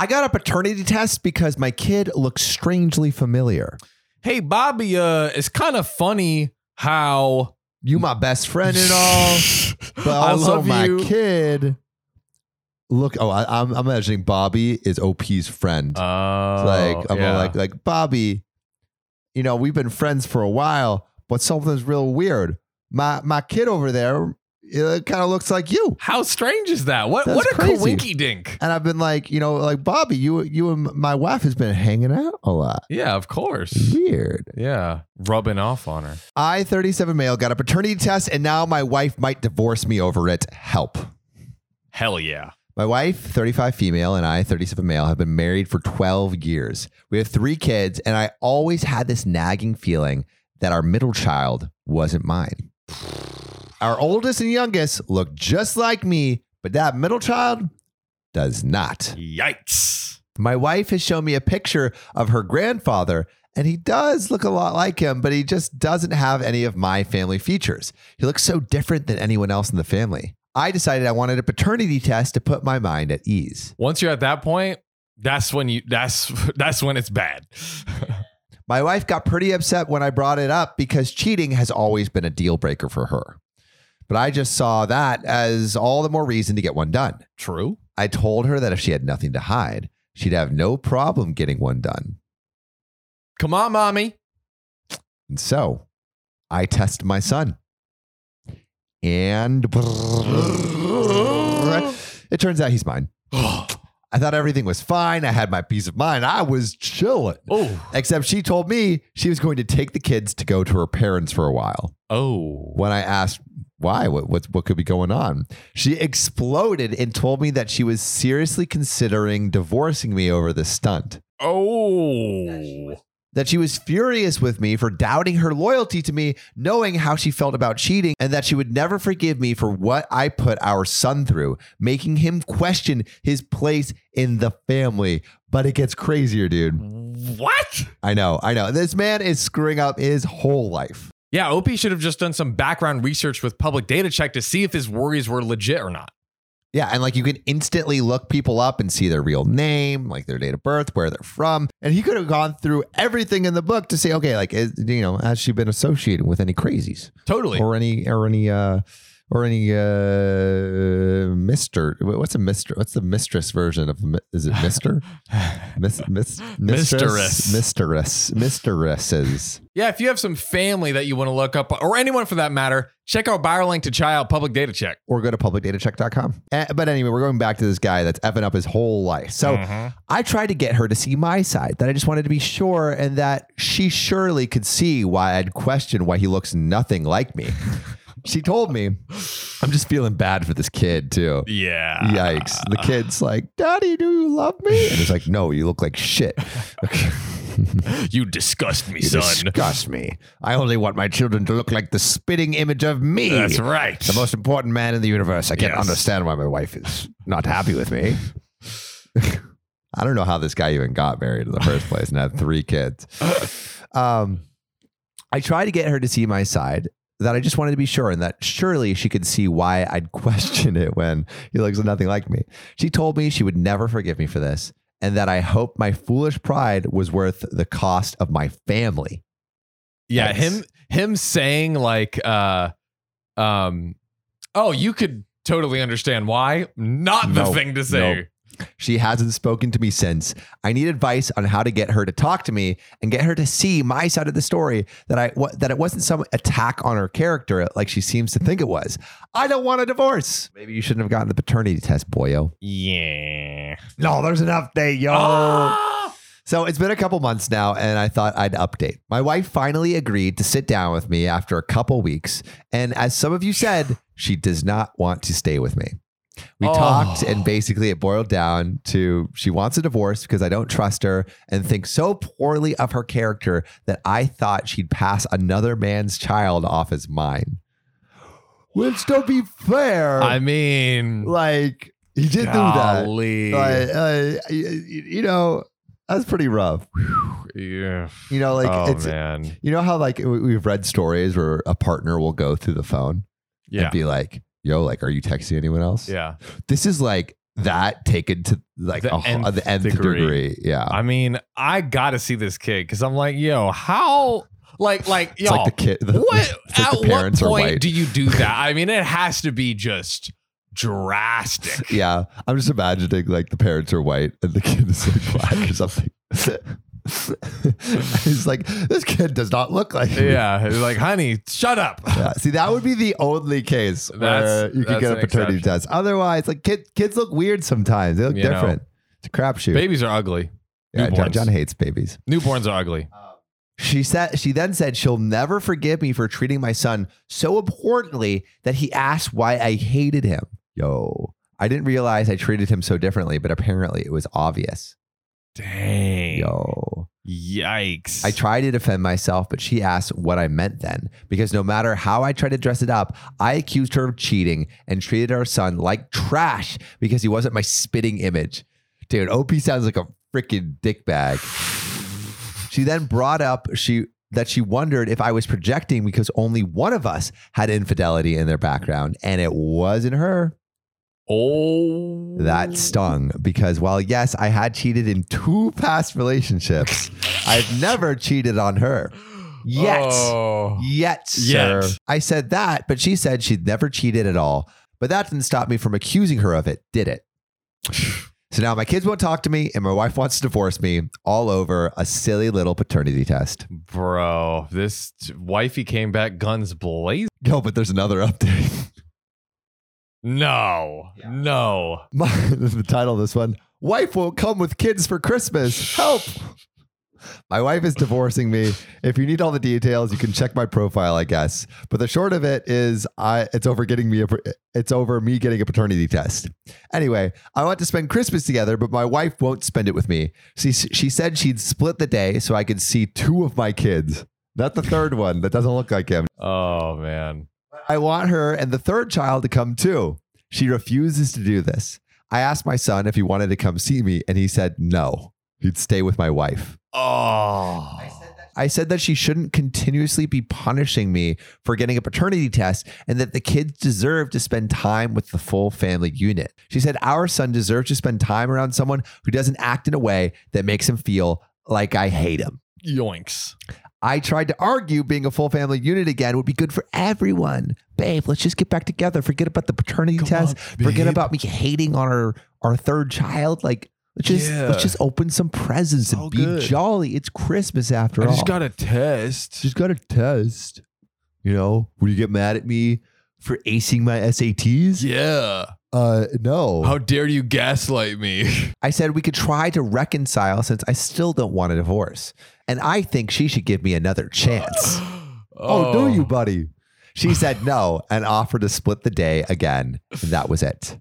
I got a paternity test because my kid looks strangely familiar. Hey, Bobby, uh, it's kind of funny how You my best friend and all, but also my you. kid. Look, oh, I, I'm, I'm imagining Bobby is OP's friend. Oh, like I'm yeah. like like Bobby, you know we've been friends for a while, but something's real weird. My my kid over there, it kind of looks like you. how strange is that? What That's what a crazy. coinky dink. And I've been like, you know, like Bobby, you you and my wife has been hanging out a lot. Yeah, of course. Weird. Yeah, rubbing off on her. I 37 male got a paternity test, and now my wife might divorce me over it. Help. Hell yeah. My wife, 35 female, and I, 37 male, have been married for 12 years. We have three kids, and I always had this nagging feeling that our middle child wasn't mine. Our oldest and youngest look just like me, but that middle child does not. Yikes. My wife has shown me a picture of her grandfather, and he does look a lot like him, but he just doesn't have any of my family features. He looks so different than anyone else in the family. I decided I wanted a paternity test to put my mind at ease. Once you're at that point, that's when you that's that's when it's bad. My wife got pretty upset when I brought it up because cheating has always been a deal breaker for her. But I just saw that as all the more reason to get one done. True. I told her that if she had nothing to hide, she'd have no problem getting one done. Come on, mommy. And so I test my son. And it turns out he's mine. I thought everything was fine. I had my peace of mind. I was chilling. oh. Except she told me she was going to take the kids to go to her parents for a while. Oh. When I asked why, what, what, what could be going on, she exploded and told me that she was seriously considering divorcing me over the stunt. Oh. that she was furious with me for doubting her loyalty to me, knowing how she felt about cheating, and that she would never forgive me for what I put our son through, making him question his place in the family. But it gets crazier, dude. What? I know, I know. This man is screwing up his whole life. Yeah, OP should have just done some background research with public data check to see if his worries were legit or not. Yeah, and like you can instantly look people up and see their real name, like their date of birth, where they're from. And he could have gone through everything in the book to say, okay, like is, you know, has she been associated with any crazies? Totally. or any or any uh or any uh mister what's a mister what's the mistress version of is it mister? Miss, miss, mistress mistress. mistresses. Yeah, if you have some family that you want to look up, or anyone for that matter, check out BioLink to Child Public Data Check. or go to publicdatacheck.com Eh, but anyway we're going back to this guy that's effing up his whole life. So Mhm. i tried to get her to see my side that i just wanted to be sure and that she surely could see why i'd question why he looks nothing like me she told me i'm just feeling bad for this kid too Yeah. Yikes. The kid's like, Daddy, do you love me? And it's like, No, you look like shit. You disgust me, son. You son. disgust me. I only want my children to look like the spitting image of me. That's right. The most important man in the universe. I can't Yes. understand why my wife is not happy with me. I don't know how this guy even got married in the first place and had three kids. Um, I tried to get her to see my side that I just wanted to be sure and that surely she could see why I'd question it when he looks nothing like me. She told me she would never forgive me for this and that I hoped my foolish pride was worth the cost of my family. yeah, Yikes. him him saying like uh um oh, you could totally understand why. Not the thing to say. She hasn't spoken to me since. I need advice on how to get her to talk to me and get her to see my side of the story that I that it wasn't some attack on her character like she seems to think it was. I don't want a divorce. Maybe you shouldn't have gotten the paternity test, boyo. Yeah. No, there's an update, yo. Ah! So it's been a couple months now, and I thought I'd update. My wife finally agreed to sit down with me after a couple weeks. And as some of you said, she does not want to stay with me. We Oh. talked, and basically it boiled down to she wants a divorce because I don't trust her and think so poorly of her character that I thought she'd pass another man's child off as mine. Which, to be fair, I mean, like, he did do that. golly. Like, uh, you know, that's pretty rough. yeah. You know, like oh it's man. you know how like we- we've read stories where a partner will go through the phone Yeah. and be like, "Yo, like, are you texting anyone else?" Yeah. This is like that taken to like The a, nth the nth degree. degree. Yeah. I mean, I gotta see this kid because I'm like, yo, how like like it's yo, like the kid. The, what like at what parents are point white. do you do that? I mean, it has to be just drastic. yeah. I'm just imagining like the parents are white and the kid is like black or something. He's like, this kid does not look like me. Yeah, like, honey, shut up. Yeah. See, that would be the only case where That's- you could get a paternity exception. test. Otherwise, like kid, kids look weird sometimes. They look You know. different. It's a crapshoot. Babies are ugly. yeah, John. John hates babies. Newborns are ugly. Um, she said she then said she'll never forgive me for treating my son so importantly that he asked why I hated him. Yo, I didn't realize I treated him so differently, but apparently it was obvious. Dang. Yo. Yikes. I tried to defend myself, but she asked what I meant then. Because no matter how I tried to dress it up, I accused her of cheating and treated our son like trash because he wasn't my spitting image. Dude, OP sounds like a freaking dick bag. She then brought up she that she wondered if I was projecting because only one of us had infidelity in their background, and it wasn't her. Oh. That stung because while yes, I had cheated in two past relationships, I've never cheated on her. Yet. Oh. Yet, sir. Yet. I said that, but she said she'd never cheated at all. But that didn't stop me from accusing her of it, did it? So now my kids won't talk to me and my wife wants to divorce me all over a silly little paternity test. Bro, this wifey came back guns blazing. Yo, but there's another update. No. No. My, the title of this one Wife won't come with kids for Christmas. Help. My wife is divorcing me. If you need all the details, you can check my profile, I guess. But the short of it is, I it's over getting me a it's over me getting a paternity test. Anyway, I want to spend Christmas together, but my wife won't spend it with me. She she said she'd split the day so I could see two of my kids, not the third one that doesn't look like him. Oh man. I want her and the third child to come too. She refuses to do this. I asked my son if he wanted to come see me, and he said no. He'd stay with my wife. Oh. I said that she shouldn't continuously be punishing me for getting a paternity test and that the kids deserve to spend time with the full family unit. She said our son deserves to spend time around someone who doesn't act in a way that makes him feel like I hate him. Yoinks. I tried to argue being a full family unit again would be good for everyone. Babe, let's just get back together. Forget about the paternity Come test. on, Forget about me hating on our our third child. Like let's just Yeah. let's just open some presents and be good. jolly. It's Christmas after I all. just got a test. just got a test. You know, will you get mad at me for acing my SATs? Yeah. Uh no. How dare you gaslight me? I said we could try to reconcile since I still don't want a divorce. And I think she should give me another chance. Oh, do you, buddy? She said no and offered to split the day again. And that was it.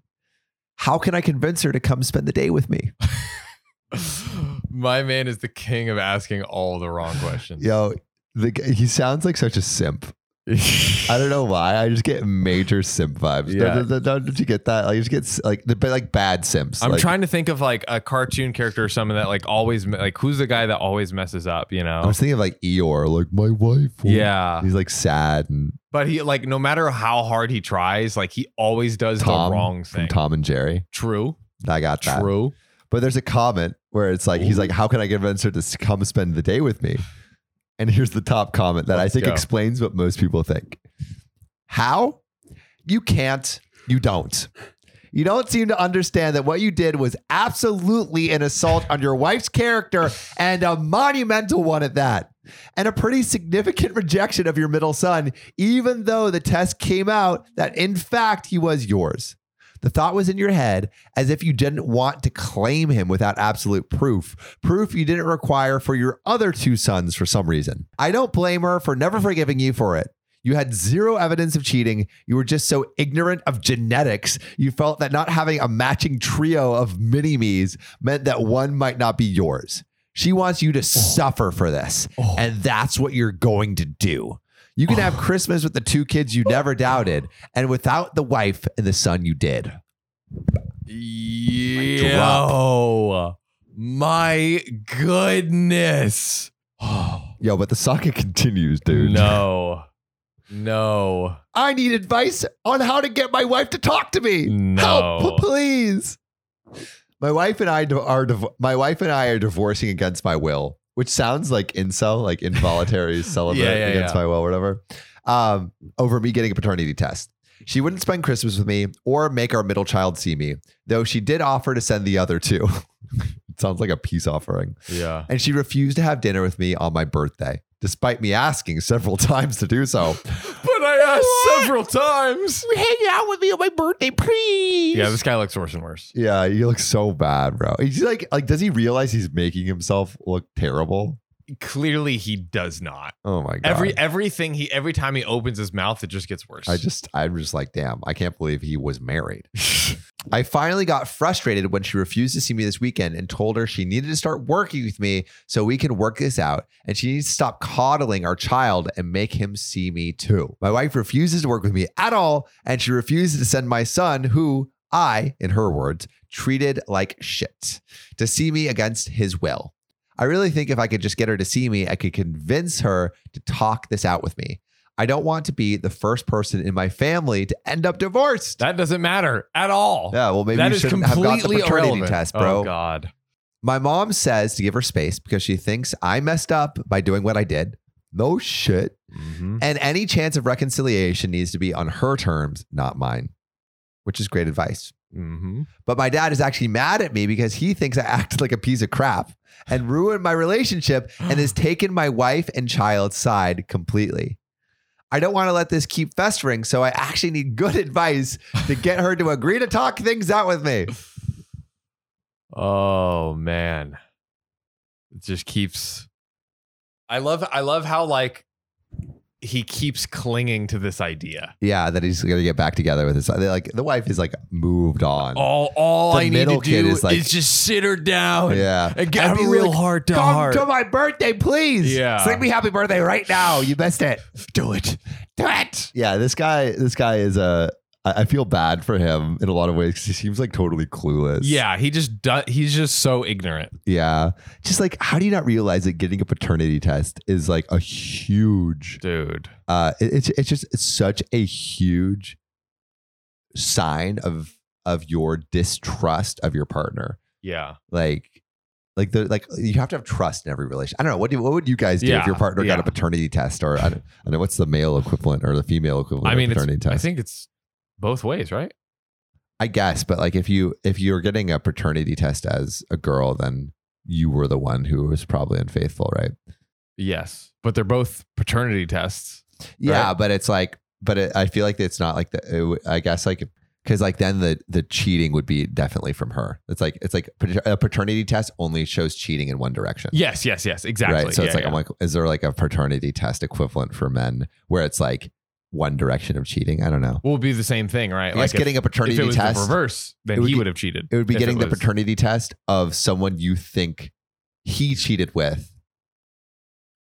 How can I convince her to come spend the day with me? My man is the king of asking all the wrong questions. Yo, the, he sounds like such a simp. I don't know why. I just get major simp vibes. Yeah. Don't, don't, don't- don't you get that? Like, you just get like, the- like bad simps. I'm Like, trying to think of like a cartoon character or something that like always like who's the guy that always messes up, you know, I was thinking of like Eeyore, like my wife. won't-" Yeah. He's like sad and But he like no matter how hard he tries, like he always does Tom the wrong thing. Tom and Jerry. True. I got that. True. But there's a comment where it's like, he's like, how can I convince her to come spend the day with me? And here's the top comment that I Let's think go. explains what most people think. How? You can't, you don't. You don't seem to understand that what you did was absolutely an assault on your wife's character and a monumental one at that. And a pretty significant rejection of your middle son, even though the test came out that in fact he was yours. The thought was in your head as if you didn't want to claim him without absolute proof, proof you didn't require for your other two sons for some reason. I don't blame her for never forgiving you for it. You had zero evidence of cheating. You were just so ignorant of genetics. You felt that not having a matching trio of mini me's meant that one might not be yours. She wants you to oh. suffer for this. Oh. And that's what you're going to do. You can have Christmas with the two kids you never doubted, and without the wife and the son you did. Yo, my goodness. Yo, but the saga continues, dude. No. No. I need advice on how to get my wife to talk to me. No. Help, please. My wife and I are div- my wife and I are divorcing against my will, which sounds like incel, like involuntary celibate Yeah, yeah, against yeah. my will, whatever. Um, over me getting a paternity test. She wouldn't spend Christmas with me or make our middle child see me, though she did offer to send the other two. it sounds like a peace offering. Yeah. And she refused to have dinner with me on my birthday, despite me asking several times to do so. But I asked several times. Hang out with me on my birthday, please. Yeah, this guy looks worse and worse. Yeah, he looks so bad, bro. He's like, like, does he realize he's making himself look terrible? Clearly, he does not. Oh my god. Every everything he every time he opens his mouth, it just gets worse. I just, I'm just like, damn, I can't believe he was married. I finally got frustrated when she refused to see me this weekend and told her she needed to start working with me so we can work this out. And she needs to stop coddling our child and make him see me too. My wife refuses to work with me at all. And she refuses to send my son, who I, in her words, treated like shit, to see me against his will. I really think if I could just get her to see me, I could convince her to talk this out with me. I don't want to be the first person in my family to end up divorced. that doesn't matter at all. Yeah, well, maybe that you is shouldn't have got the completely paternity irrelevant. test, bro. Oh God. My mom says to give her space because she thinks I messed up by doing what I did. No shit. Mhm. And any chance of reconciliation needs to be on her terms, not mine, which is great advice. Mhm. But my dad is actually mad at me because he thinks I acted like a piece of crap and ruined my relationship and has taken my wife and child's side completely. I don't want to let this keep festering, so I actually need good advice to get her to agree to talk things out with me. Oh man. It just keeps I love I love how like he keeps clinging to this idea. Yeah, that he's gonna get back together with his like the wife is like moved on. All all The I need to do is is, like- just sit her down yeah. and get And have be a real like, heart to Come heart. to my birthday, please. Yeah. Sing me happy birthday right now. You missed it. do it. Do it. Yeah, this guy, this guy is a. I I feel bad for him in a lot of ways because he seems like totally clueless. Yeah, he just does, he's just so ignorant. Yeah. Just like, how do you not realize that getting a paternity test is like a huge, Dude. uh, it- it's, it's just, it's such a huge sign of, of your distrust of your partner. Yeah. Like, like the, like you have to have trust in every relation. I don't know. What do, what would you guys do if your partner got a paternity test or I don't, I don't know what's the male equivalent or the female equivalent I mean, paternity test? I think it's both ways, right? I guess, but like if you if you're getting a paternity test as a girl, then you were the one who was probably unfaithful, right? Yes. But they're both paternity tests. Yeah, Right. but it's like, but it, I feel like it's not like the. It, I guess like because like then the the cheating would be definitely from her. It's like it's like a paternity test only shows cheating in one direction. Yes, yes, yes. Exactly. Right. So it's like yeah. I'm like, is there like a paternity test equivalent for men where it's like one direction of cheating? I don't know. will be the same thing, right? Like if- getting a if paternity it was test. the reverse, then would he be- would have cheated. It would be getting the was- paternity test of someone you think he cheated with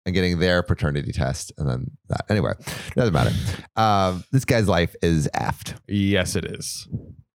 and getting their paternity test and then that. Anyway, doesn't matter. Um, this guy's life is effed. Yes, it is.